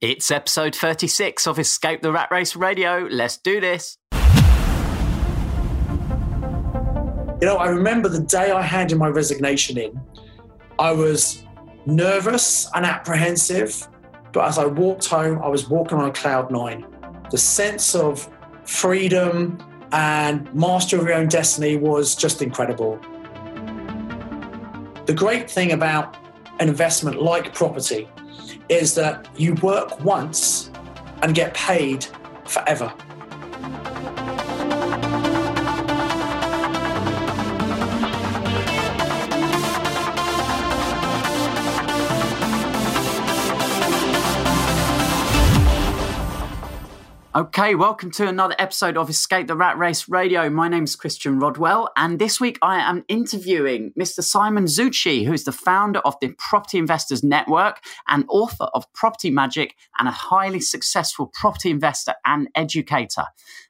It's episode 36 of Escape the Rat Race Radio. Let's do this. You know, I remember the day I handed my resignation in, I was nervous and apprehensive, but as I walked home, I was walking on a cloud nine. The sense of freedom and master of your own destiny was just incredible. The great thing about an investment like property is that you work once and get paid forever. Okay, welcome to another episode of Escape the Rat Race Radio. My name is Christian Rodwell, and this week I am interviewing Mr. Simon Zutshi, who is the founder of the Property Investors Network and author of Property Magic and a highly successful property investor and educator.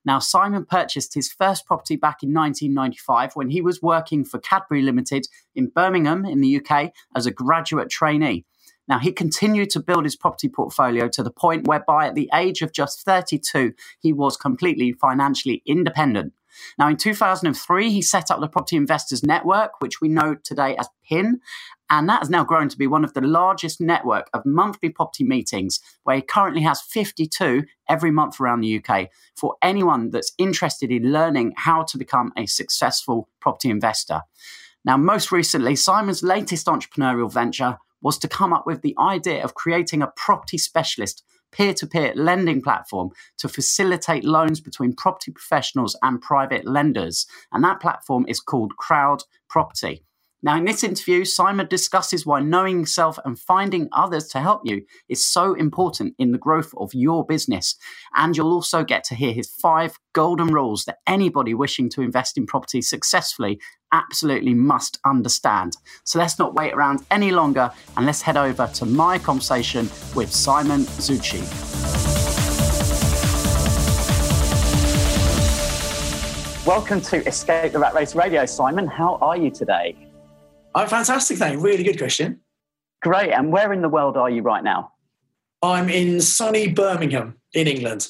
Now, Simon purchased his first property back in 1995 when he was working for Cadbury Limited in Birmingham in the UK as a graduate trainee. Now, he continued to build his property portfolio to the point whereby at the age of just 32, he was completely financially independent. Now, in 2003, he set up the Property Investors Network, which we know today as PIN, and that has now grown to be one of the largest network of monthly property meetings, where he currently has 52 every month around the UK for anyone that's interested in learning how to become a successful property investor. Now, most recently, Simon's latest entrepreneurial venture was to come up with the idea of creating a property specialist peer to peer lending platform to facilitate loans between property professionals and private lenders. And that platform is called Crowd Property. Now, in this interview, Simon discusses why knowing yourself and finding others to help you is so important in the growth of your business. And you'll also get to hear his five golden rules that anybody wishing to invest in property successfully absolutely must understand. So let's not wait around any longer and let's head over to my conversation with Simon Zutshi. Welcome to Escape the Rat Race Radio, Simon. How are you today? I'm fantastic, thank you. Really good, question. Great. And where in the world are you right now? I'm in sunny Birmingham in England.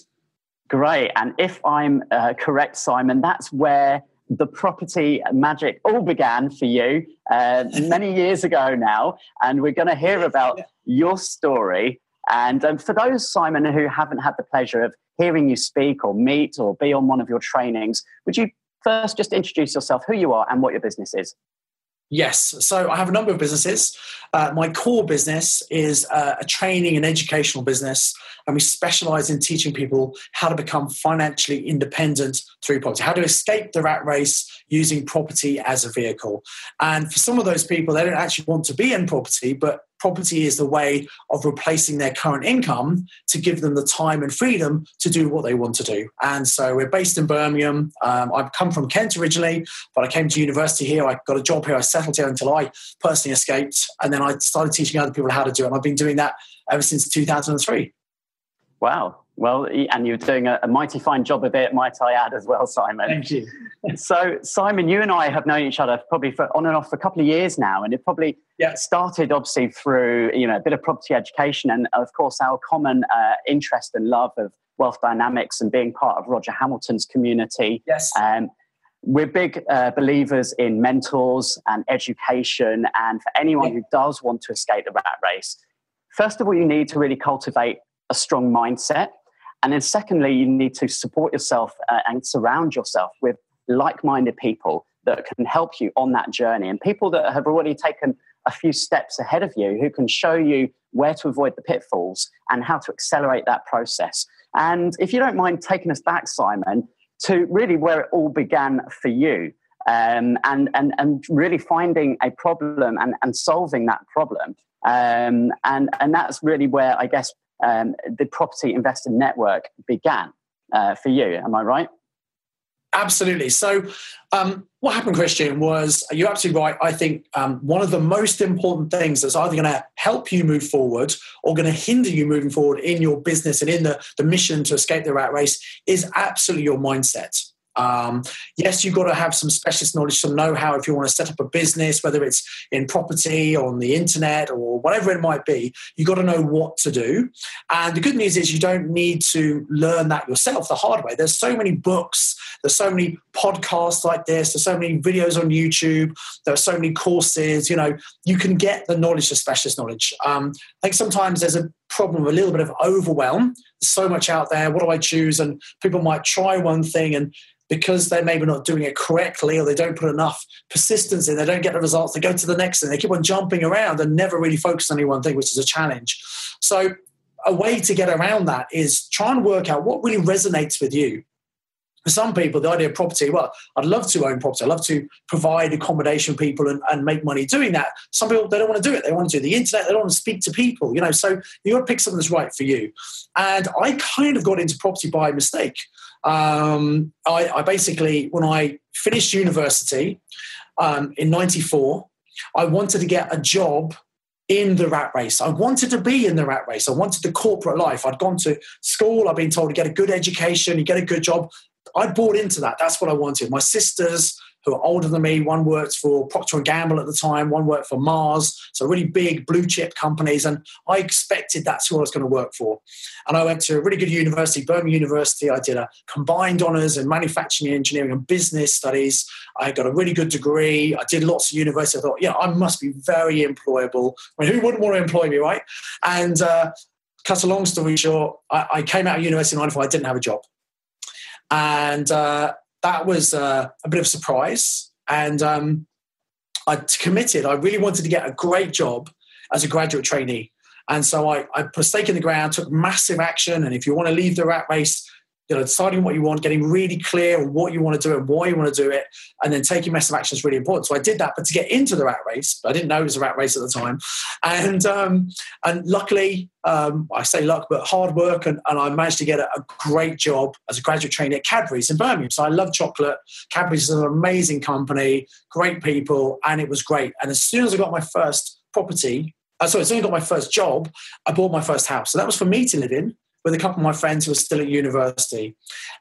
Great. And if I'm uh, correct, Simon, that's where the property magic all began for you uh, many years ago now. And we're going to hear about your story. And um, for those, Simon, who haven't had the pleasure of hearing you speak or meet or be on one of your trainings, would you first just introduce yourself, who you are, and what your business is? Yes. So I have a number of businesses. Uh, my core business is uh, a training and educational business, and we specialize in teaching people how to become financially independent through property, how to escape the rat race using property as a vehicle. And for some of those people, they don't actually want to be in property, but property is the way of replacing their current income to give them the time and freedom to do what they want to do. And so we're based in Birmingham. Um, I've come from Kent originally, but I came to university here. I got a job here. I settled here until I personally escaped. And then I started teaching other people how to do it. And I've been doing that ever since 2003. Wow. Well, and you're doing a, a, mighty fine job of it, might I add, as well, Simon. Thank you. so, Simon, you and I have known each other probably for on and off for a couple of years now, and it probably yeah. started obviously through you know a bit of property education, and of course our common uh, interest and love of wealth dynamics and being part of Roger Hamilton's community. Yes. Um, we're big uh, believers in mentors and education, and for anyone yeah. who does want to escape the rat race, first of all, you need to really cultivate a strong mindset and then, secondly, you need to support yourself uh, and surround yourself with like minded people that can help you on that journey and people that have already taken a few steps ahead of you who can show you where to avoid the pitfalls and how to accelerate that process. And if you don't mind taking us back, Simon, to really where it all began for you. Um, and, and, and really finding a problem and, and solving that problem. Um, and, and that's really where I guess um, the property investor network began uh, for you. Am I right? Absolutely. So, um, what happened, Christian, was you're absolutely right. I think um, one of the most important things that's either going to help you move forward or going to hinder you moving forward in your business and in the, the mission to escape the rat race is absolutely your mindset. Um, yes, you've got to have some specialist knowledge, some know how if you want to set up a business, whether it's in property or on the internet or whatever it might be. You've got to know what to do. And the good news is you don't need to learn that yourself the hard way. There's so many books, there's so many podcasts like this, there's so many videos on YouTube, there are so many courses. You know, you can get the knowledge, the specialist knowledge. Um, I think sometimes there's a problem, a little bit of overwhelm. There's so much out there. What do I choose? And people might try one thing and because they're maybe not doing it correctly or they don't put enough persistence in, they don't get the results, they go to the next thing. They keep on jumping around and never really focus on any one thing, which is a challenge. So, a way to get around that is try and work out what really resonates with you. For some people, the idea of property, well, I'd love to own property. I'd love to provide accommodation people and, and make money doing that. Some people, they don't want to do it. They want to do the internet. They don't want to speak to people, you know. So you got to pick something that's right for you. And I kind of got into property by mistake um, I, I, basically, when I finished university um, in 94, I wanted to get a job in the rat race. I wanted to be in the rat race. I wanted the corporate life. I'd gone to school. I'd been told to get a good education, you get a good job. I bought into that. That's what I wanted. My sisters, who are older than me. One worked for Procter and Gamble at the time. One worked for Mars, so really big blue chip companies. And I expected that's who I was going to work for. And I went to a really good university, Birmingham University. I did a combined honours in manufacturing engineering and business studies. I got a really good degree. I did lots of university. I thought, yeah, I must be very employable. I mean, who wouldn't want to employ me, right? And uh, cut a long story short, I, I came out of university in 94. I didn't have a job. And uh, that was uh, a bit of a surprise. And um, I committed. I really wanted to get a great job as a graduate trainee. And so I, I put stake in the ground, took massive action. And if you want to leave the rat race, you know, deciding what you want, getting really clear on what you want to do and why you want to do it, and then taking massive action is really important. So I did that, but to get into the rat race, I didn't know it was a rat race at the time, and um, and luckily, um, I say luck, but hard work, and, and I managed to get a, a, great job as a graduate trainee at Cadbury's in Birmingham. So I love chocolate. Cadbury's is an amazing company, great people, and it was great. And as soon as I got my first property, uh, sorry, as soon as I got my first job, I bought my first house. So that was for me to live in with a couple of my friends who were still at university.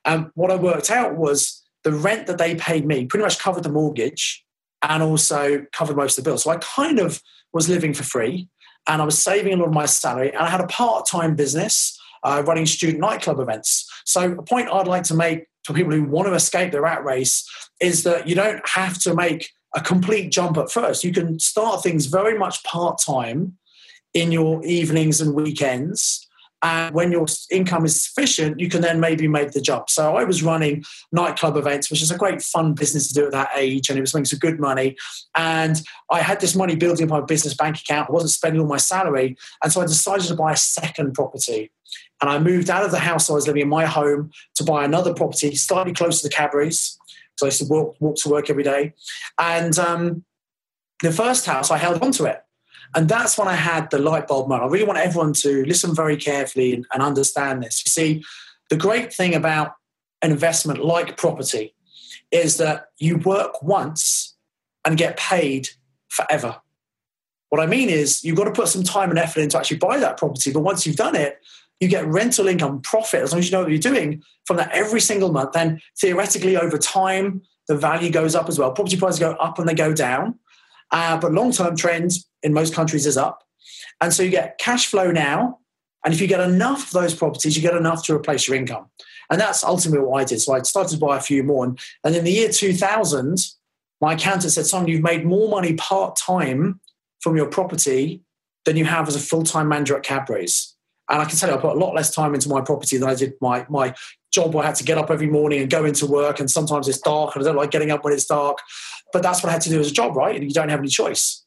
And um, what I worked out was the rent that they paid me pretty much covered the mortgage and also covered most of the bills. So I kind of was living for free and I was saving a lot of my salary. And I had a part time business uh, running student nightclub events. So, a point I'd like to make for people who want to escape the rat race is that you don't have to make a complete jump at first. You can start things very much part time in your evenings and weekends and when your income is sufficient, you can then maybe make the jump. So I was running nightclub events, which is a great fun business to do at that age, and it was making some good money. And I had this money building up my business bank account. I wasn't spending all my salary, and so I decided to buy a second property. And I moved out of the house I was living in, my home, to buy another property slightly closer to the Cadbury's. So I used to walk, walk to work every day. And um, the first house, I held on to it. And that's when I had the light bulb moment. I really want everyone to listen very carefully and, and understand this. You see, the great thing about an investment like property is that you work once and get paid forever. What I mean is, you've got to put some time and effort into actually buy that property. But once you've done it, you get rental income profit as long as you know what you're doing from that every single month. Then theoretically, over time, the value goes up as well. Property prices go up and they go down. Uh, but long term trends in most countries is up. And so you get cash flow now. And if you get enough of those properties, you get enough to replace your income. And that's ultimately what I did. So I started to buy a few more. And, and in the year 2000, my accountant said, Son, you've made more money part time from your property than you have as a full time manager at Cadbury's. And I can tell you, I put a lot less time into my property than I did my, my job where I had to get up every morning and go into work. And sometimes it's dark and I don't like getting up when it's dark. But that's what I had to do as a job, right? You don't have any choice.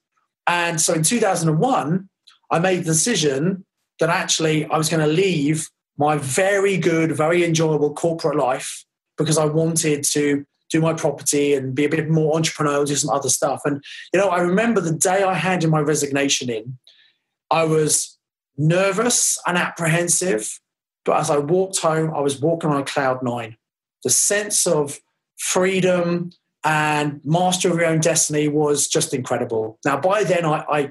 And so in 2001, I made the decision that actually I was going to leave my very good, very enjoyable corporate life because I wanted to do my property and be a bit more entrepreneurial, do some other stuff. And, you know, I remember the day I handed my resignation in, I was nervous and apprehensive. But as I walked home, I was walking on a cloud nine. The sense of freedom, and master of your own destiny was just incredible. Now, by then, I, I,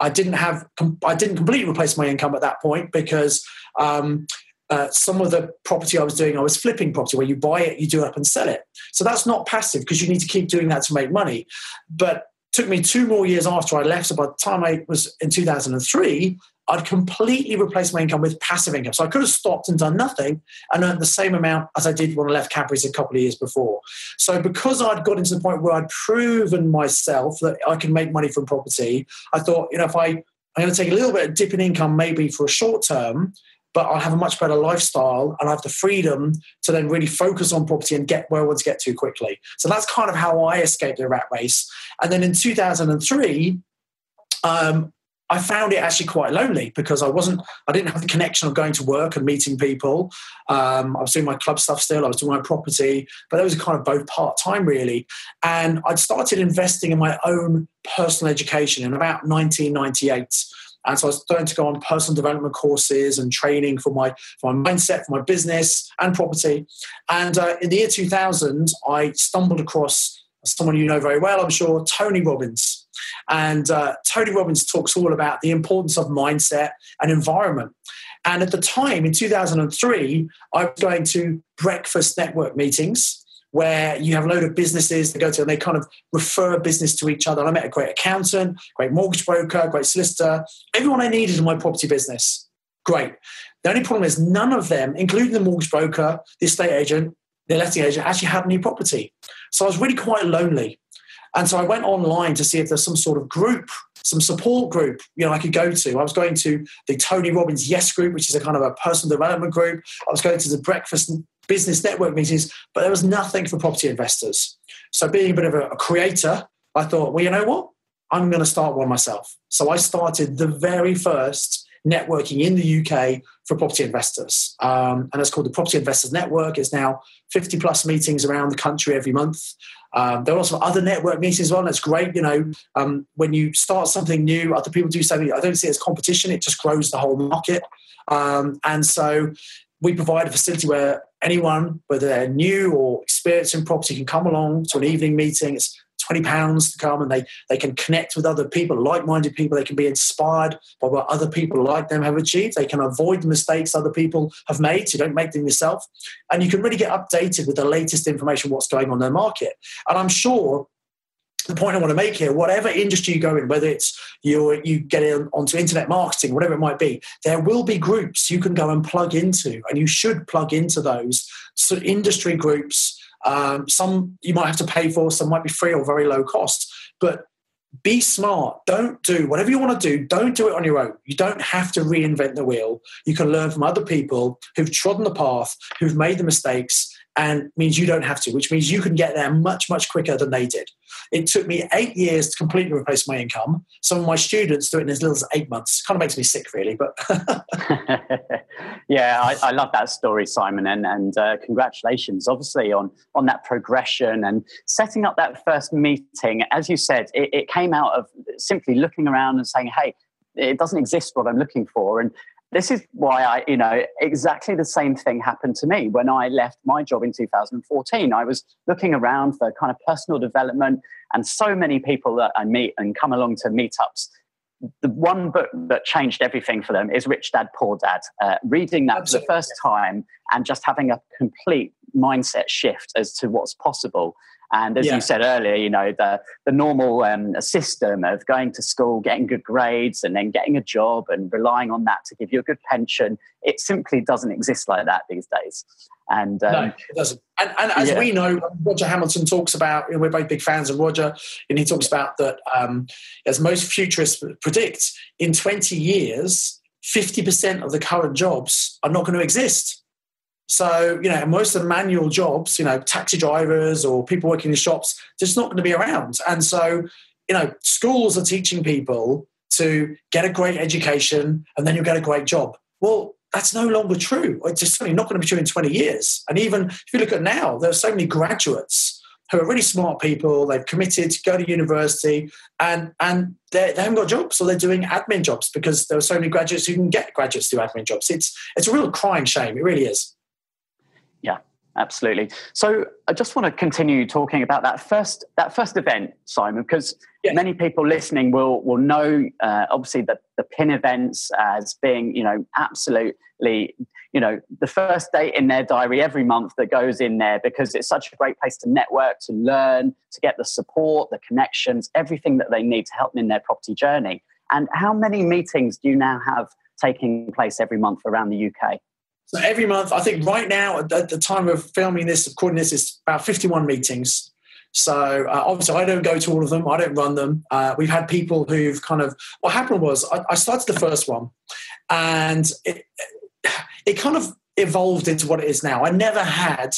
I didn't have, I didn't completely replace my income at that point because um, uh, some of the property I was doing, I was flipping property where you buy it, you do it up and sell it. So that's not passive because you need to keep doing that to make money. But took me two more years after I left. So by the time I was in 2003, I'd completely replaced my income with passive income. So I could have stopped and done nothing and earned the same amount as I did when I left Cadbury's a couple of years before. So because I'd got into the point where I'd proven myself that I can make money from property, I thought, you know, if I, I'm going to take a little bit of dip in income maybe for a short term, but I'll have a much better lifestyle and I have the freedom to then really focus on property and get where I want to get to quickly. So that's kind of how I escaped the rat race. And then in 2003, um, I found it actually quite lonely because I wasn't, I didn't have the connection of going to work and meeting people. Um, I was doing my club stuff still, I was doing my property, but that was kind of both part time really. And I'd started investing in my own personal education in about 1998. And so I was starting to go on personal development courses and training for my, for my mindset, for my business and property. And uh, in the year 2000, I stumbled across someone you know very well, I'm sure, Tony Robbins. And uh, Tony Robbins talks all about the importance of mindset and environment. And at the time in 2003, I was going to breakfast network meetings where you have a load of businesses that go to and they kind of refer business to each other. And I met a great accountant, great mortgage broker, great solicitor, everyone I needed in my property business. Great. The only problem is none of them, including the mortgage broker, the estate agent, the letting agent, actually had any property. So I was really quite lonely. And so I went online to see if there's some sort of group, some support group, you know, I could go to. I was going to the Tony Robbins Yes group, which is a kind of a personal development group. I was going to the breakfast business network meetings, but there was nothing for property investors. So being a bit of a, a creator, I thought, well, you know what? I'm going to start one myself. So I started the very first networking in the UK for property investors. Um, and it's called the Property Investors Network. It's now 50 plus meetings around the country every month. Um, there are also other network meetings as well. That's great. You know, um, when you start something new, other people do something. I don't see it as competition. It just grows the whole market. Um, and so we provide a facility where anyone, whether they're new or experienced in property, can come along to an evening meeting. It's 20 pounds to come and they, they can connect with other people, like minded people. They can be inspired by what other people like them have achieved. They can avoid the mistakes other people have made, so you don't make them yourself. And you can really get updated with the latest information, what's going on in the market. And I'm sure the point I want to make here, whatever industry you go in, whether it's you you get in onto internet marketing, whatever it might be, there will be groups you can go and plug into, and you should plug into those so industry groups. Um, some you might have to pay for, some might be free or very low cost. But be smart. Don't do whatever you want to do. Don't do it on your own. You don't have to reinvent the wheel. You can learn from other people who've trodden the path, who've made the mistakes, and means you don't have to, which means you can get there much, much quicker than they did. It took me eight years to completely replace my income. Some of my students do it in as little as eight months. Kind of makes me sick, really. But yeah, I, I, love that story, Simon, and and uh, congratulations, obviously, on on that progression and setting up that first meeting. As you said, it, it came out of simply looking around and saying, "Hey." It doesn't exist what I'm looking for, and this is why I, you know, exactly the same thing happened to me when I left my job in 2014. I was looking around for kind of personal development, and so many people that I meet and come along to meetups. The one book that changed everything for them is Rich Dad Poor Dad. Uh, reading that Absolutely. for the first time and just having a complete mindset shift as to what's possible and as yeah. you said earlier, you know, the, the normal um, system of going to school, getting good grades, and then getting a job and relying on that to give you a good pension, it simply doesn't exist like that these days. And um, no, it doesn't. And, and as yeah. we know, Roger Hamilton talks about, you know, we're both big fans of Roger, and he talks about that, um, as most futurists predict, in 20 years, 50% of the current jobs are not going to exist so, you know, most of the manual jobs, you know, taxi drivers or people working in shops, just not going to be around. And so, you know, schools are teaching people to get a great education and then you'll get a great job. Well, that's no longer true. It's just certainly not going to be true in 20 years. And even if you look at now, there are so many graduates who are really smart people. They've committed to go to university and, and they haven't got jobs. So they're doing admin jobs because there are so many graduates who can get graduates to do admin jobs. It's, it's a real crying shame. It really is absolutely. So I just want to continue talking about that first that first event, Simon, because yes. many people listening will will know uh, obviously that the pin events as being you know absolutely you know, the first date in their diary every month that goes in there because it's such a great place to network, to learn, to get the support, the connections, everything that they need to help them in their property journey. And how many meetings do you now have taking place every month around the UK? So every month, I think right now, at the time of filming this, recording this, it's about 51 meetings. So uh, obviously, I don't go to all of them. I don't run them. Uh, we've had people who've kind of. What happened was I, I started the first one, and it, it kind of evolved into what it is now. I never had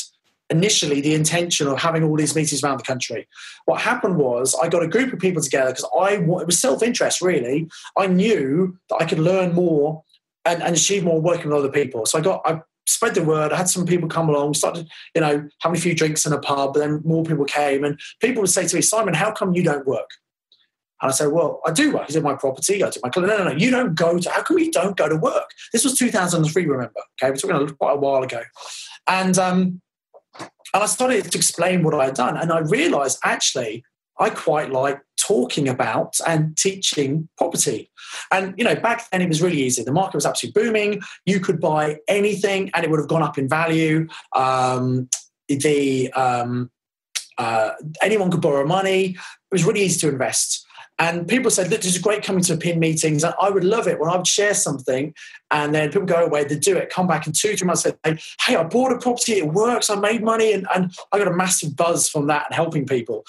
initially the intention of having all these meetings around the country. What happened was I got a group of people together because I it was self interest really. I knew that I could learn more and, and achieve more working with other people. So I got I spread the word. I had some people come along, started, you know, having a few drinks in a pub, but then more people came and people would say to me, Simon, how come you don't work? And I said, well, I do work. He's in my property. I do my. No, no, no. You don't go to, how come you don't go to work? This was 2003, remember? Okay. We're talking quite a while ago. And, um, and I started to explain what I had done. And I realized actually I quite like talking about and teaching property. And you know, back then it was really easy. The market was absolutely booming. You could buy anything, and it would have gone up in value. Um, the um, uh, anyone could borrow money. It was really easy to invest. And people said, Look, this is great coming to pin meetings. I would love it when I would share something and then people go away, they do it, come back in two, three months, say, Hey, I bought a property, it works, I made money. And, and I got a massive buzz from that and helping people.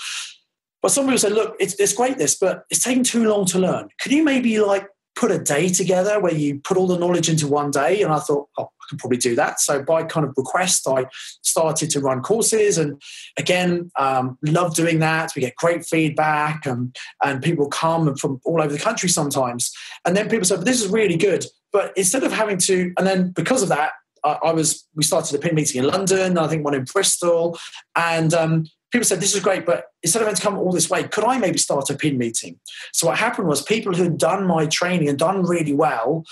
But some people say, look, it's, it's great this, but it's taking too long to learn. Could you maybe like put a day together where you put all the knowledge into one day? And I thought, oh, I could probably do that. So by kind of request, I started to run courses, and again, um, love doing that. We get great feedback, and and people come from all over the country sometimes. And then people say, but this is really good. But instead of having to, and then because of that, I, I was we started a pin meeting in London. I think one in Bristol, and um, people said, This is great, but instead of having to come all this way, could I maybe start a pin meeting? So what happened was people who'd done my training and done really well,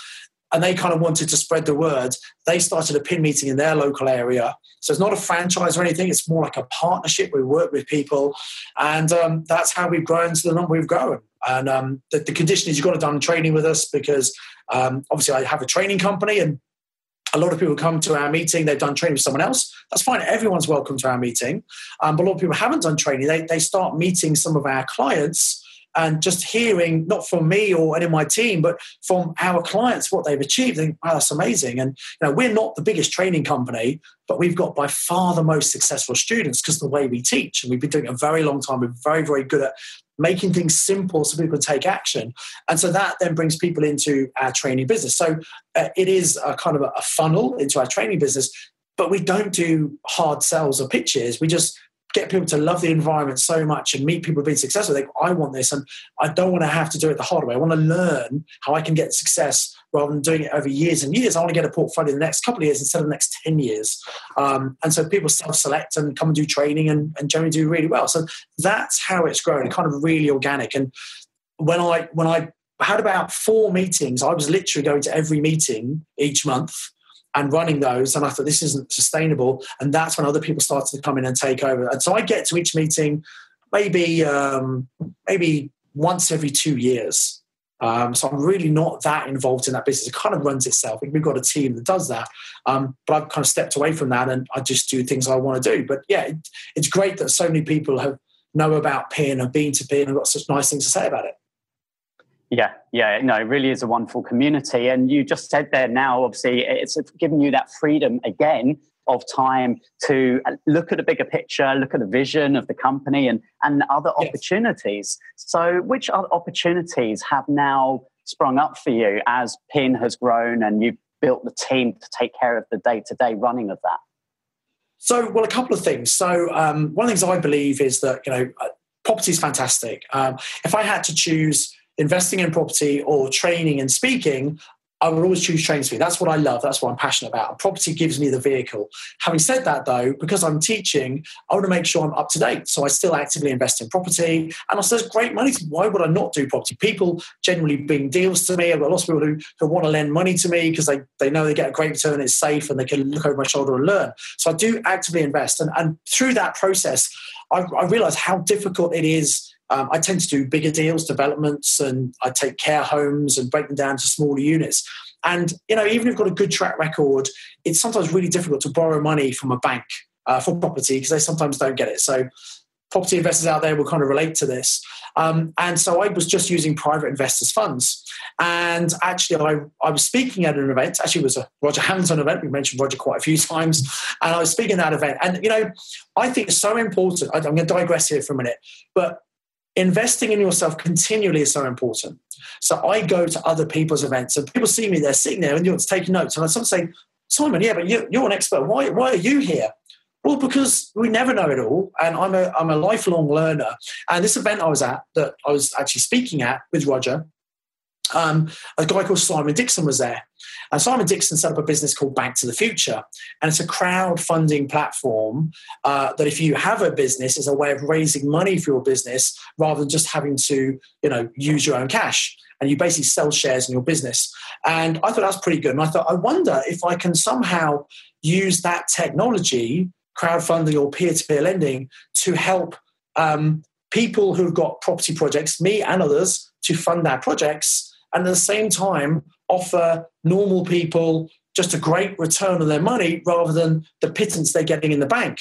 and they kind of wanted to spread the word, they started a pin meeting in their local area. So it's not a franchise or anything, it's more like a partnership. We work with people, and um, that's how we've grown to the number we've grown. And um, the, the, condition is you've got to done training with us because um, obviously I have a training company and a lot of people come to our meeting, they've done training with someone else. That's fine. Everyone's welcome to our meeting. Um, but a lot of people haven't done training. They, they start meeting some of our clients and just hearing, not from me or any of my team, but from our clients, what they've achieved. Think, wow, that's amazing. And you know, we're not the biggest training company, but we've got by far the most successful students because the way we teach. And we've been doing it a very long time. We're very, very good at making things simple so people can take action. And so that then brings people into our training business. So uh, it is a kind of a, funnel into our training business, but we don't do hard sells or pitches. We just get people to love the environment so much and meet people being successful. They I want this, and I don't want to have to do it the hard way. I want to learn how I can get success rather than doing it over years and years. I want to get a portfolio in the next couple of years instead of the next 10 years. Um, and so people self select and come and do training and, and generally do really well. So that's how it's grown, kind of really organic. And when I, when I had about four meetings, I was literally going to every meeting each month and running those. And I thought this isn't sustainable. And that's when other people started to come in and take over. And so I get to each meeting maybe um, maybe once every two years. Um, so I'm really not that involved in that business. It kind of runs itself. We've got a team that does that, um, but I've kind of stepped away from that and I just do things I want to do. But yeah, it, it's great that so many people have know about PIN and been to PIN and got such nice things to say about it. Yeah, yeah, no, it really is a wonderful community. And you just said there now, obviously, it's given you that freedom again of time to look at a bigger picture, look at the vision of the company and, and other yes. opportunities. So, which other opportunities have now sprung up for you as PIN has grown and you've built the team to take care of the day to day running of that? So, well, a couple of things. So, um, one of the things I believe is that, you know, uh, property is fantastic. Um, if I had to choose, investing in property or training and speaking, I would always choose train speed. That's what I love. That's what I'm passionate about. And property gives me the vehicle. Having said that, though, because I'm teaching, I want to make sure I'm up to date. So I still actively invest in property. And also, there's great money. Why would I not do property? People generally bring deals to me. I've got lots of people who, who want to lend money to me because they, they know they get a great return, it's safe, and they can look over my shoulder and learn. So I do actively invest. And, and through that process, I, I realize how difficult it is um, I tend to do bigger deals, developments, and I take care homes and break them down to smaller units. and you know, even if you've got a good track record, it's sometimes really difficult to borrow money from a bank uh, for property because they sometimes don't get it. So property investors out there will kind of relate to this. Um, and so I was just using private investors' funds. And actually, I, I was speaking at an event. Actually, it was a Roger Hamilton event. We mentioned Roger quite a few times. And I was speaking at that event. And, you know, I think it's so important. I'm going to digress here for a minute. But investing in yourself continually is so important. So I go to other people's events and people see me, they're sitting there and you're taking notes. And I start say, Simon, yeah, but you, are an expert. Why, why are you here? Well, because we never know it all, and I'm a I'm a lifelong learner. And this event I was at, that I was actually speaking at with Roger, um, a guy called Simon Dixon was there. And Simon Dixon set up a business called Bank to the Future. And it's a crowdfunding platform uh, that if you have a business, is a way of raising money for your business rather than just having to, you know, use your own cash. And you basically sell shares in your business. And I thought that was pretty good. And I thought, I wonder if I can somehow use that technology crowdfunding or peer-to-peer lending to help um, people who've got property projects, me and others, to fund their projects, and at the same time offer normal people just a great return on their money rather than the pittance they're getting in the bank.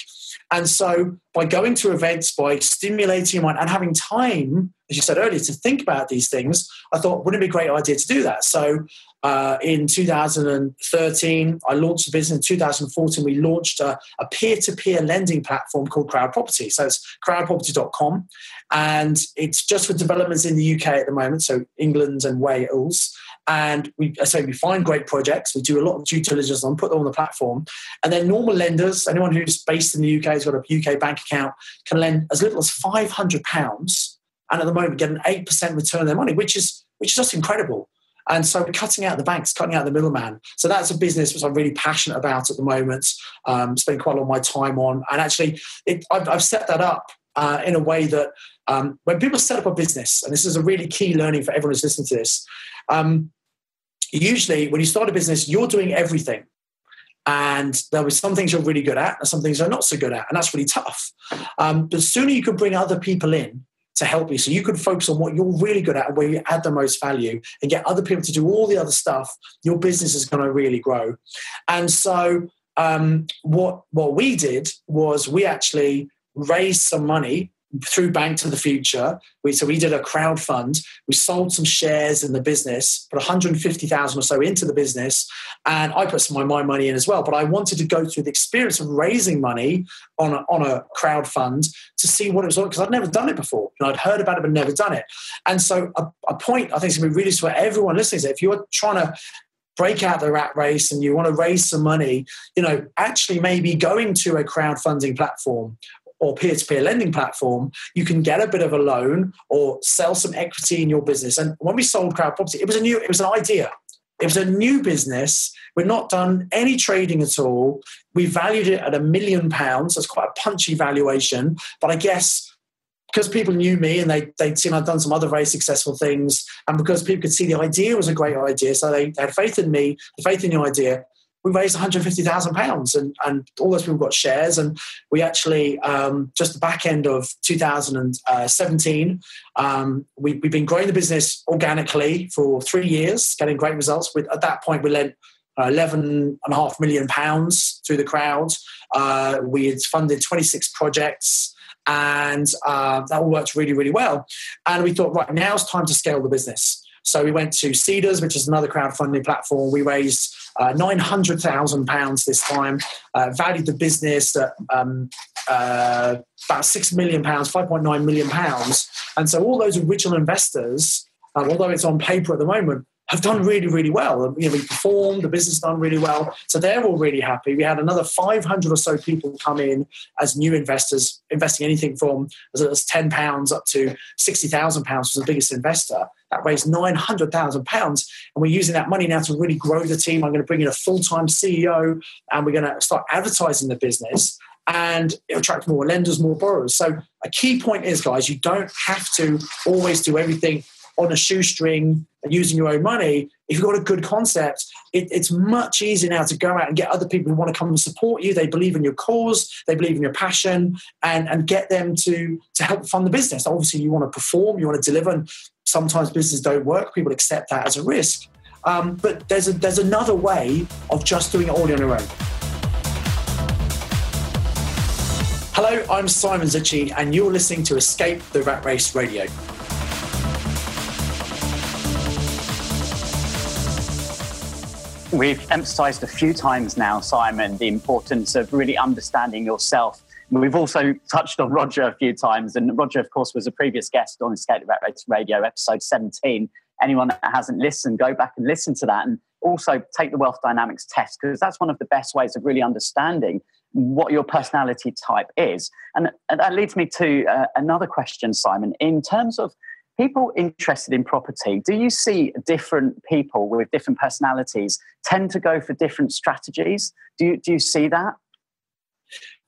And so, by going to events, by stimulating your mind and having time, as you said earlier, to think about these things, I thought, wouldn't it be a great idea to do that? So, uh, in 2013, I launched the business. In 2014, we launched a, a peer-to-peer lending platform called Crowd Property. So it's crowdproperty.com, and it's just for developments in the UK at the moment, so England and Wales. And we, I say we find great projects. We do a lot of due diligence on, put them on the platform, and then normal lenders, anyone who's based in the UK has got a UK bank account, can lend as little as 500 pounds, and at the moment get an eight percent return on their money, which is which is just incredible. And so we're cutting out the banks, cutting out the middleman. So that's a business which I'm really passionate about at the moment, um, spend quite a lot of my time on. And actually, it, I've, I've, set that up uh, in a way that um, when people set up a business, and this is a really key learning for everyone who's listening to this, um, usually when you start a business, you're doing everything. And there'll be some things you're really good at and some things you're not so good at. And that's really tough. Um, the sooner you can bring other people in to help you. So you can focus on what you're really good at and where you add the most value and get other people to do all the other stuff. Your business is going to really grow. And so um, what what we did was we actually raised some money through Bank to the Future. We, so we did a crowd fund. We sold some shares in the business, put 150,000 or so into the business, and I put some of my money in as well. But I wanted to go through the experience of raising money on a, on a crowd fund to see what it was like because I'd never done it before. Know, I'd heard about it but never done it. And so a, a point I think is going to be really for everyone listening is if you're trying to break out the rat race and you want to raise some money, you know, actually maybe going to a crowdfunding platform or peer-to-peer lending platform, you can get a bit of a loan or sell some equity in your business. And when we sold crowd property, it was a new, it was an idea. It was a new business. We'd not done any trading at all. We valued it at a million pounds. That's quite a punchy valuation. But I guess because people knew me and they, they'd seen I'd done some other very successful things, and because people could see the idea was a great idea, so they, they had faith in me, faith in the idea, we raised 150,000 pounds and, and all those people got shares. And we actually, um, just the back end of 2017, um, we, have been growing the business organically for three years, getting great results. With, at that point, we lent uh, 11 and a half million pounds through the crowd. Uh, we had funded 26 projects and uh, that all worked really, really well. And we thought, right, now it's time to scale the business. So we went to Seedrs, which is another crowdfunding platform. We raised uh, £900,000 this time, uh, valued the business at um, uh, about £6 million, £5.9 million. And so all those original investors, uh, although it's on paper at the moment, have done really, really well. You know, we performed, the business done really well. So they're all really happy. We had another 500 or so people come in as new investors, investing anything from as, as 10 pounds up to 60,000 pounds was the biggest investor. That raised 900,000 pounds. And we're using that money now to really grow the team. I'm going to bring in a full-time CEO and we're going to start advertising the business and attract more lenders, more borrowers. So a key point is, guys, you don't have to always do everything on a shoestring and using your own money, if you've got a good concept, it, it's much easier now to go out and get other people who want to come and support you. They believe in your cause, they believe in your passion, and, and get them to, to help fund the business. Obviously, you want to perform, you want to deliver, and sometimes businesses don't work. People accept that as a risk. Um, but there's a, there's another way of just doing it all on your own. Hello, I'm Simon Zutshi, and you're listening to Escape the Rat Race Radio. We've emphasized a few times now, Simon, the importance of really understanding yourself. We've also touched on Roger a few times, and Roger, of course, was a previous guest on Escape the Rat Radio, episode 17. Anyone that hasn't listened, go back and listen to that. And also take the wealth dynamics test, because that's one of the best ways of really understanding what your personality type is. And, that leads me to uh, another question, Simon. In terms of people interested in property, do you see different people with different personalities tend to go for different strategies? Do you, do you see that?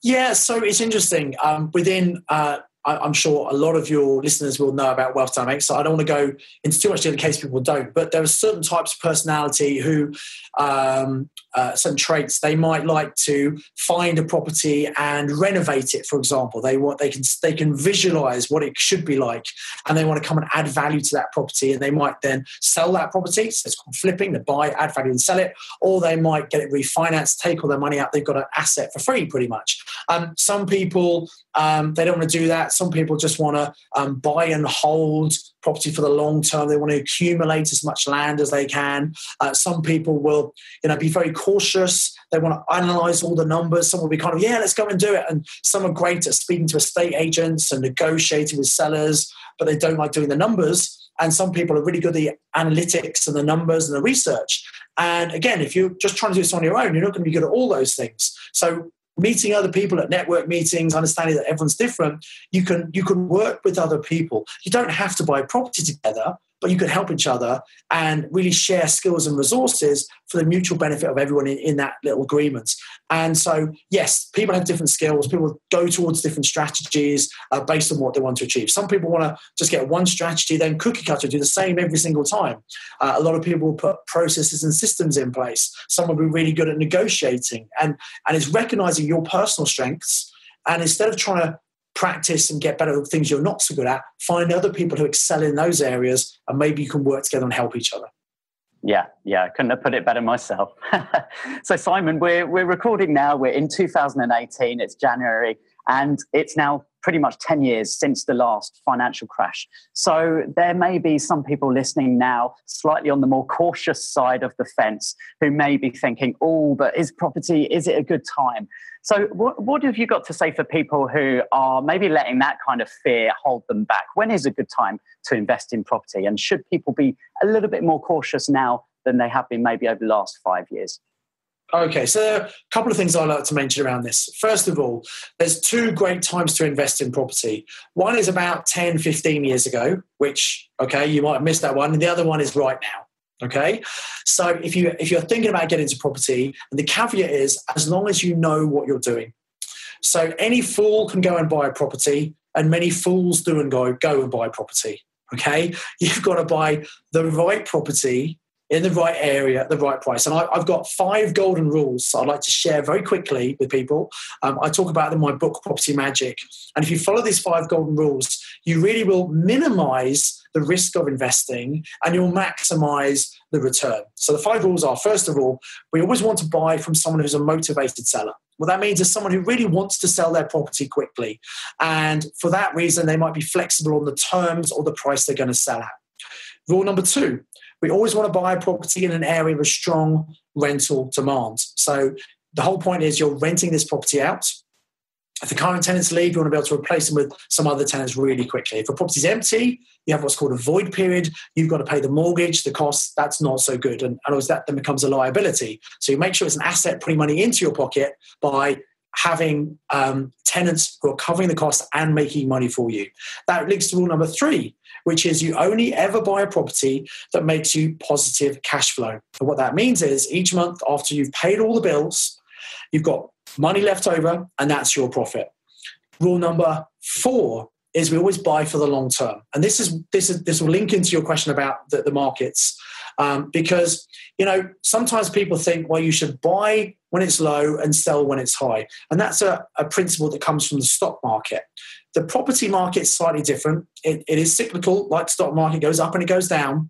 Yeah, so it's interesting. Um, within uh, I'm sure a lot of your listeners will know about wealth dynamics. So I don't want to go into too much detail in case people don't. But there are certain types of personality who, um, uh, certain traits, they might like to find a property and renovate it. For example, they want they can they can visualize what it should be like, and they want to come and add value to that property. And they might then sell that property. So it's called flipping. They buy, add value, and sell it. Or they might get it refinanced, take all their money out. They've got an asset for free, pretty much. Um, some people um, they don't want to do that. Some people just want to um, buy and hold property for the long term. They want to accumulate as much land as they can. Uh, some people will, you know, be very cautious. They want to analyze all the numbers. Some will be kind of, yeah, let's go and do it. And some are great at speaking to estate agents and negotiating with sellers, but they don't like doing the numbers. And some people are really good at the analytics and the numbers and the research. And again, if you're just trying to do this on your own, you're not going to be good at all those things. So meeting other people at network meetings understanding that everyone's different you can you can work with other people. You don't have to buy property together but you can help each other and really share skills and resources for the mutual benefit of everyone in, in that little agreement. And so, yes, people have different skills. People go towards different strategies uh, based on what they want to achieve. Some people want to just get one strategy, then cookie cutter, do the same every single time. Uh, a lot of people will put processes and systems in place. Some will be really good at negotiating, and and it's recognizing your personal strengths. And instead of trying to practice and get better at things you're not so good at, find other people who excel in those areas, and maybe you can work together and help each other. Yeah, yeah, I couldn't have put it better myself. so, Simon, we're, we're recording now. We're in 2018, it's January, and it's now pretty much 10 years since the last financial crash. So, there may be some people listening now, slightly on the more cautious side of the fence, who may be thinking, oh, but is property, is it a good time? So, what, what have you got to say for people who are maybe letting that kind of fear hold them back? When is a good time to invest in property? And should people be a little bit more cautious now than they have been maybe over the last five years? Okay, so a couple of things I'd like to mention around this. First of all, there's two great times to invest in property. One is about 10, 15 years ago, which, okay, you might have missed that one. And the other one is right now. Okay, so if you if you're thinking about getting into property, and the caveat is as long as you know what you're doing. So any fool can go and buy a property, and many fools do and go go and buy property. Okay, you've got to buy the right property in the right area at the right price. And I, have got five golden rules I'd like to share very quickly with people. Um, I talk about them in my book, Property Magic. And if you follow these five golden rules, you really will minimize the risk of investing and you'll maximize the return. So the five rules are first of all, we always want to buy from someone who's a motivated seller. What that means is someone who really wants to sell their property quickly. And for that reason, they might be flexible on the terms or the price they're going to sell at. Rule number two, we always want to buy a property in an area with strong rental demand. So the whole point is you're renting this property out if the current tenants leave, you want to be able to replace them with some other tenants really quickly. If a property's empty, you have what's called a void period. You've got to pay the mortgage, the costs. That's not so good. And, and that then becomes a liability. So you make sure it's an asset putting money into your pocket by having um, tenants who are covering the cost and making money for you. That links to rule number three, which is you only ever buy a property that makes you positive cash flow. And what that means is each month after you've paid all the bills, you've got money left over, and that's your profit. Rule number four is we always buy for the long term, and this is this is this will link into your question about the, the markets, um, because you know sometimes people think well you should buy when it's low and sell when it's high, and that's a, a principle that comes from the stock market. The property market is slightly different. It, it is cyclical, like stock market goes up and it goes down,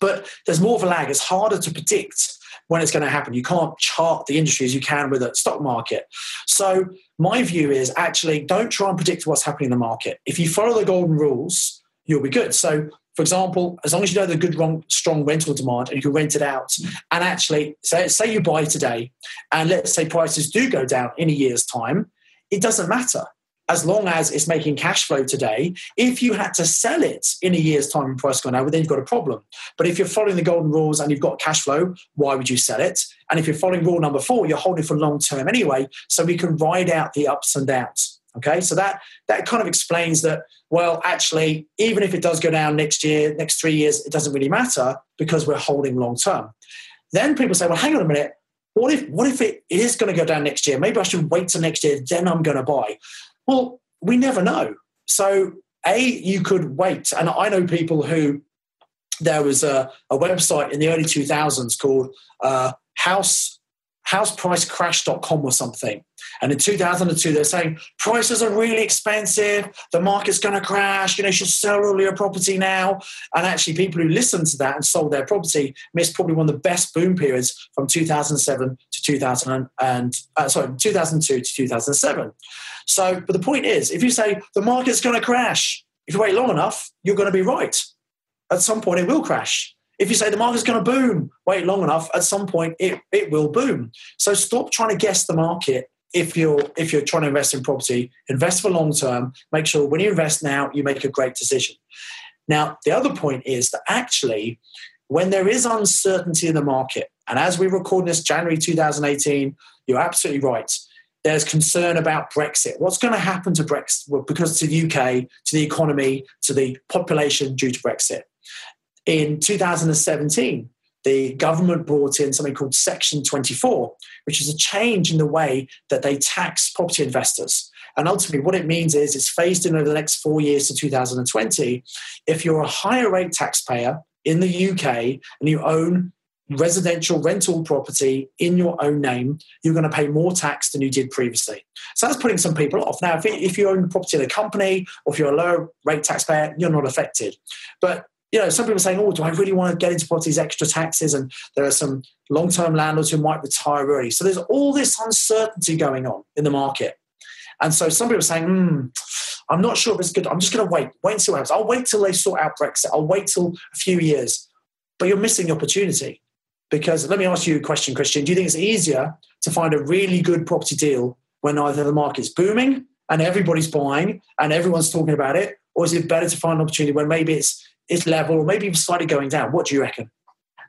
But there's more of a lag. It's harder to predict when it's going to happen. You can't chart the industry as you can with a stock market. So my view is actually don't try and predict what's happening in the market. If you follow the golden rules, you'll be good. So for example, as long as you know the good, wrong, strong rental demand and you can rent it out, and actually say, say you buy today, and let's say prices do go down in a year's time, it doesn't matter as long as it's making cash flow today. If you had to sell it in a year's time and price gone over, then you've got a problem. But if you're following the golden rules and you've got cash flow, why would you sell it? And if you're following rule number four, you're holding for long term anyway, so we can ride out the ups and downs. Okay, so that that kind of explains that. Well, actually, even if it does go down next year, next three years, it doesn't really matter because we're holding long term. Then people say, well, hang on a minute. What if what if it is going to go down next year? Maybe I should wait till next year, then I'm going to buy. Well, we never know. So, A, you could wait. And I know people who, there was a, a website in the early 2000s called uh, House housepricecrash.com or something. And in 2002, they're saying prices are really expensive. The market's going to crash. You know, you should sell all your property now. And actually, people who listened to that and sold their property missed probably one of the best boom periods from 2007 to 2000 and uh, sorry, 2002 to 2007. So, but the point is, if you say the market's going to crash, if you wait long enough, you're going to be right. At some point, it will crash. If you say the market's going to boom, wait long enough, at some point it, it will boom. So stop trying to guess the market if you're if you're trying to invest in property. Invest for long term. Make sure when you invest now, you make a great decision. Now, the other point is that actually, when there is uncertainty in the market, and as we record this January 2018, you're absolutely right. There's concern about Brexit. What's going to happen to Brexit? Well, because to the UK, to the economy, to the population due to Brexit. In 2017, the government brought in something called Section 24, which is a change in the way that they tax property investors. And ultimately, what it means is it's phased in over the next four years to 2020. If you're a higher rate taxpayer in the UK and you own residential rental property in your own name, you're going to pay more tax than you did previously. So that's putting some people off. Now, if, you own the property in a company or if you're a lower rate taxpayer, you're not affected. But you know, some people are saying, oh, do I really want to get into properties extra taxes? And there are some long term landlords who might retire early. So there's all this uncertainty going on in the market. And so some people are saying, hmm, I'm not sure if it's good. I'm just going to wait, wait and see what happens. I'll wait till they sort out Brexit. I'll wait till a few years. But you're missing the opportunity. Because let me ask you a question, Christian. Do you think it's easier to find a really good property deal when either the market's booming and everybody's buying and everyone's talking about it? Or is it better to find an opportunity when maybe it's is level or maybe even slightly going down. What do you reckon?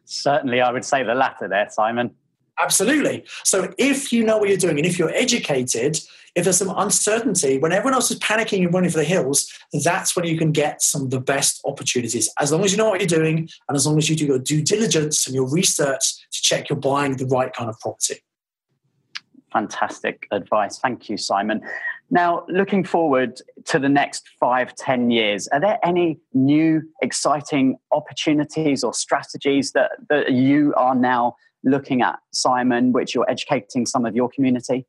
Certainly, I would say the latter there, Simon. Absolutely. So if you know what you're doing and if you're educated, if there's some uncertainty, when everyone else is panicking and running for the hills, that's when you can get some of the best opportunities. As long as you know what you're doing and as long as you do your due diligence and your research to check you're buying the right kind of property. Fantastic advice. Thank you, Simon. Now, looking forward to the next five, ten years, are there any new exciting opportunities or strategies that, that you are now looking at, Simon, which you're educating some of your community?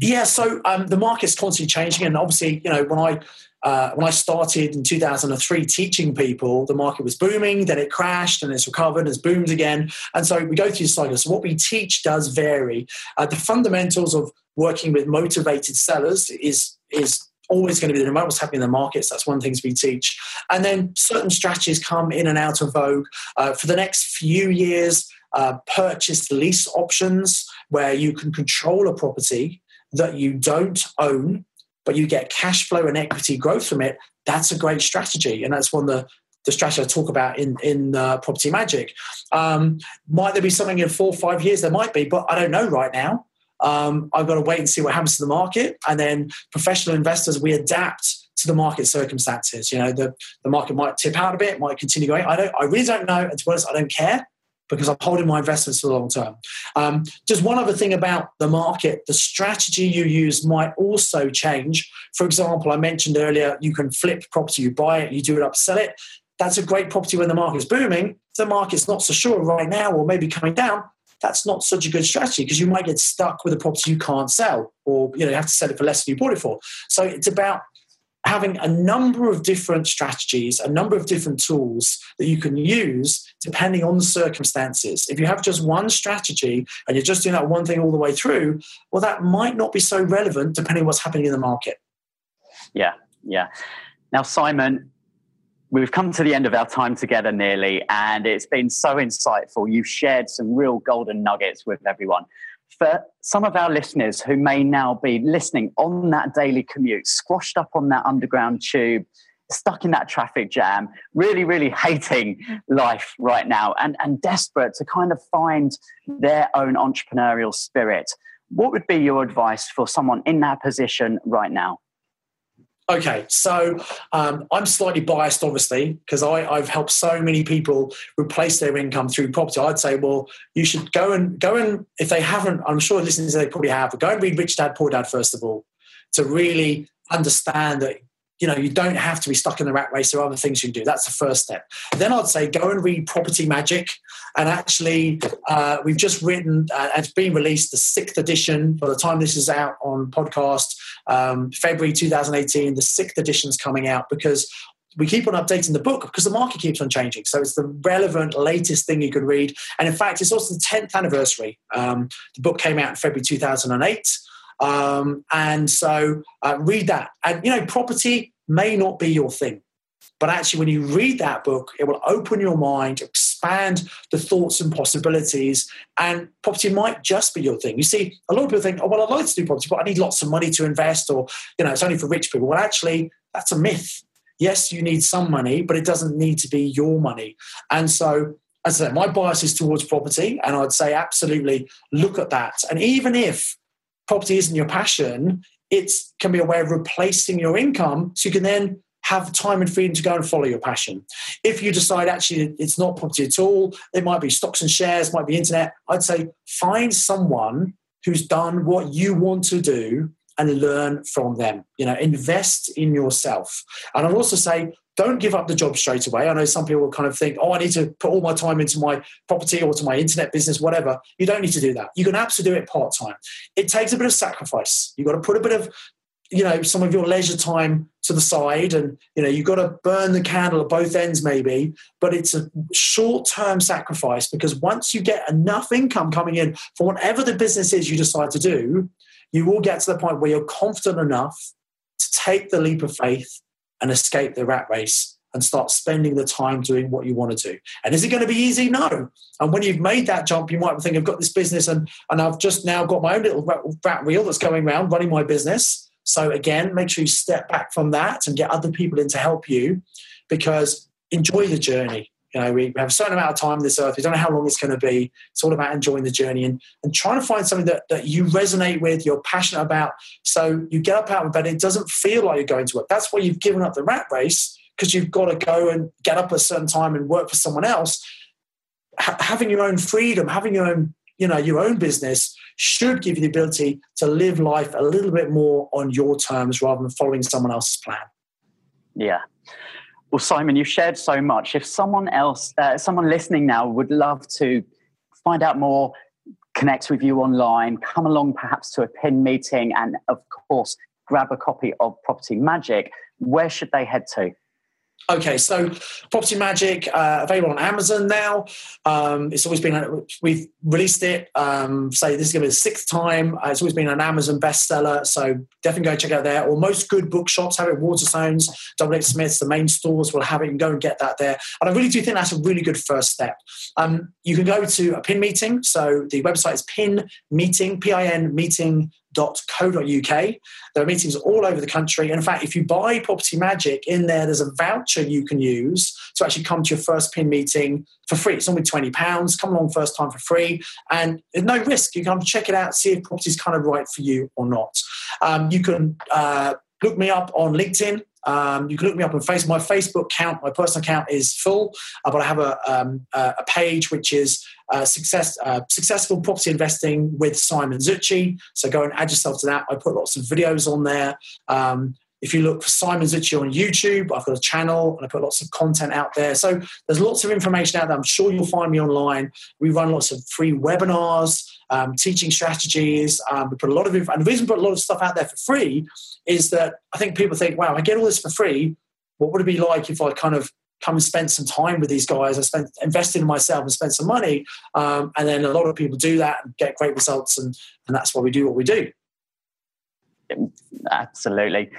Yeah, so um, the market's constantly changing, and obviously, you know, when I uh, when I started in 2003 teaching people, the market was booming, then it crashed, and it's recovered, and it's boomed again, and so we go through cycles. So what we teach does vary. Uh, the fundamentals of working with motivated sellers is is always going to be the what's happening in the markets. That's one of the things we teach. And then certain strategies come in and out of vogue. Uh, for the next few years, uh, purchase lease options where you can control a property that you don't own, but you get cash flow and equity growth from it. That's a great strategy. And that's one of the the strategy I talk about in in uh, Property Magic. Um, might there be something in four or five years? There might be, but I don't know right now. Um, I've got to wait and see what happens to the market. And then professional investors, we adapt to the market circumstances. You know, the, the market might tip out a bit, might continue going. I don't, I really don't know. And to be honest, I don't care because I'm holding my investments for the long term. Um, just one other thing about the market, the strategy you use might also change. For example, I mentioned earlier, you can flip property, you buy it, you do it up, sell it. That's a great property when the market's booming. If the market's not so sure right now or maybe coming down, that's not such a good strategy because you might get stuck with a property you can't sell or you know you have to sell it for less than you bought it for so it's about having a number of different strategies, a number of different tools that you can use depending on the circumstances. If you have just one strategy and you're just doing that one thing all the way through, well, that might not be so relevant depending on what's happening in the market. Yeah, yeah. Now, Simon, we've come to the end of our time together nearly, and it's been so insightful. You've shared some real golden nuggets with everyone. For some of our listeners who may now be listening on that daily commute, squashed up on that underground tube, stuck in that traffic jam, really, really hating life right now, and, and desperate to kind of find their own entrepreneurial spirit, what would be your advice for someone in that position right now? Okay, so um, I'm slightly biased, obviously, because I've helped so many people replace their income through property. I'd say, well, you should go and go and if they haven't, I'm sure listeners they probably have, but go and read Rich Dad Poor Dad first of all to really understand that you know you don't have to be stuck in the rat race there are other things you can do that's the first step then i'd say go and read Property Magic and actually uh, we've just written uh, it's been released the sixth edition by the time this is out on podcast um, february 2018 the sixth edition is coming out because we keep on updating the book because the market keeps on changing. So it's the relevant, latest thing you can read. And in fact, it's also the 10th anniversary. Um, the book came out in February 2008. Um, and so uh, read that. And, you know, property may not be your thing. But actually, when you read that book, it will open your mind, expand the thoughts and possibilities, and property might just be your thing. You see, a lot of people think, oh, well, I'd like to do property, but I need lots of money to invest, or, you know, it's only for rich people. Well, actually, that's a myth. Yes, you need some money, but it doesn't need to be your money. And so, as I said, my bias is towards property, and I'd say absolutely look at that. And even if property isn't your passion, it can be a way of replacing your income so you can then have time and freedom to go and follow your passion. If you decide actually it's not property at all, it might be stocks and shares, might be internet, I'd say find someone who's done what you want to do and learn from them. You know, invest in yourself. And I'll also say don't give up the job straight away. I know some people will kind of think, oh, I need to put all my time into my property or to my internet business, whatever. You don't need to do that. You can absolutely do it part time. It takes a bit of sacrifice. You've got to put a bit of, you know, some of your leisure time to the side and, you know, you've got to burn the candle at both ends maybe, but it's a short term sacrifice because once you get enough income coming in for whatever the business is you decide to do, you will get to the point where you're confident enough to take the leap of faith and escape the rat race and start spending the time doing what you want to do. And is it going to be easy? No. And when you've made that jump, you might think, I've got this business and, and I've just now got my own little rat wheel that's going around running my business. So again, make sure you step back from that and get other people in to help you because enjoy the journey. You know, we have a certain amount of time on this earth. We don't know how long it's going to be. It's all about enjoying the journey and, and trying to find something that, that you resonate with, you're passionate about. So you get up out of bed, it doesn't feel like you're going to work. That's why you've given up the rat race because you've got to go and get up a certain time and work for someone else. H- having your own freedom, having your own, you know, your own business should give you the ability to live life a little bit more on your terms rather than following someone else's plan. Yeah, well, Simon, you've shared so much. If someone else, uh, someone listening now would love to find out more, connect with you online, come along perhaps to a PIN meeting, and of course, grab a copy of Property Magic, where should they head to? Okay, so Property Magic uh, available on Amazon now. Um, it's always been we've released it. Um, say this is going to be the sixth time. Uh, it's always been an Amazon bestseller, so definitely go check out there. Or most good bookshops have it. Waterstones, WH Smiths, the main stores will have it. You can go and get that there. And I really do think that's a really good first step. Um, you can go to a PIN meeting. So the website is pin meeting, P I N meeting propertymagic.co.uk. There are meetings all over the country. And in fact, if you buy Property Magic in there, there's a voucher you can use to actually come to your first PIN meeting for free. It's only £20. Come along first time for free. And there's no risk. You can check it out, see if property is kind of right for you or not. Um, you can uh, look me up on LinkedIn. Um, you can look me up on Facebook. My Facebook account, my personal account is full, uh, but I have a, um, a page which is uh, success, uh, successful property investing with Simon Zutshi. So go and add yourself to that. I put lots of videos on there. Um, if you look for Simon Zutshi on YouTube, I've got a channel and I put lots of content out there. So there's lots of information out there. I'm sure you'll find me online. We run lots of free webinars, um, teaching strategies. Um, we put a lot of, and the reason we put a lot of stuff out there for free is that I think people think, wow, I get all this for free. What would it be like if I kind of come and spend some time with these guys. I spent invested in myself and spent some money, um, and then a lot of people do that and get great results, and and that's why we do what we do. Absolutely.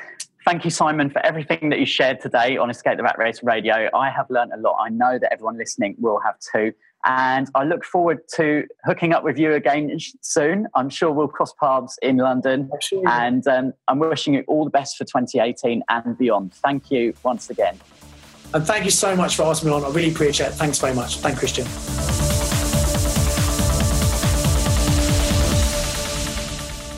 Thank you, Simon, for everything that you shared today on Escape the Rat Race Radio. I have learned a lot. I know that everyone listening will have too. And I look forward to hooking up with you again soon. I'm sure we'll cross paths in London. Absolutely. And um, I'm wishing you all the best for 2018 and beyond. Thank you once again. And thank you so much for asking me on. I really appreciate it. Thanks very much. Thank Christian.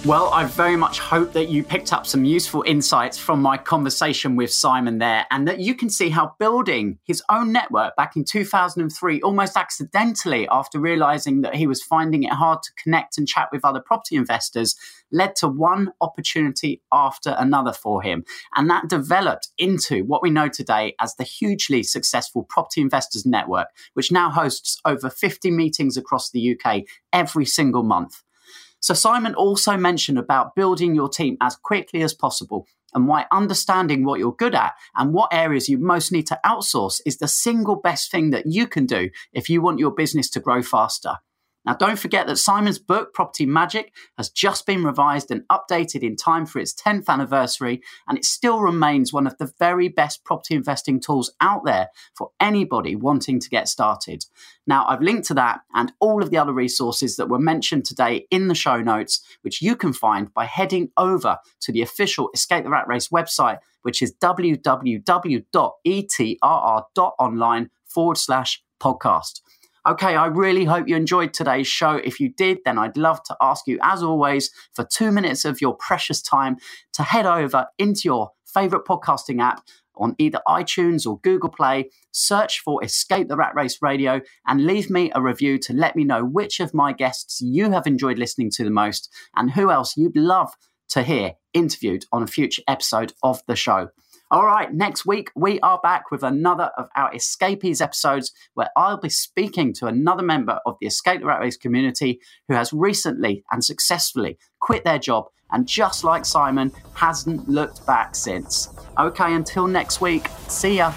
Well, I very much hope that you picked up some useful insights from my conversation with Simon there, and that you can see how building his own network back in 2003, almost accidentally, after realizing that he was finding it hard to connect and chat with other property investors, led to one opportunity after another for him. And that developed into what we know today as the hugely successful Property Investors Network, which now hosts over 50 meetings across the UK every single month. So, Simon also mentioned about building your team as quickly as possible and why understanding what you're good at and what areas you most need to outsource is the single best thing that you can do if you want your business to grow faster. Now, don't forget that Simon's book, Property Magic, has just been revised and updated in time for its 10th anniversary, and it still remains one of the very best property investing tools out there for anybody wanting to get started. Now, I've linked to that and all of the other resources that were mentioned today in the show notes, which you can find by heading over to the official Escape the Rat Race website, which is www.etrr.online forward slash podcast. Okay, I really hope you enjoyed today's show. If you did, then I'd love to ask you, as always, for two minutes of your precious time to head over into your favorite podcasting app on either iTunes or Google Play, search for Escape the Rat Race Radio, and leave me a review to let me know which of my guests you have enjoyed listening to the most and who else you'd love to hear interviewed on a future episode of the show. All right, next week we are back with another of our Escapees episodes where I'll be speaking to another member of the Escape the Rat Race community who has recently and successfully quit their job and just like Simon, hasn't looked back since. Okay, until next week, see ya.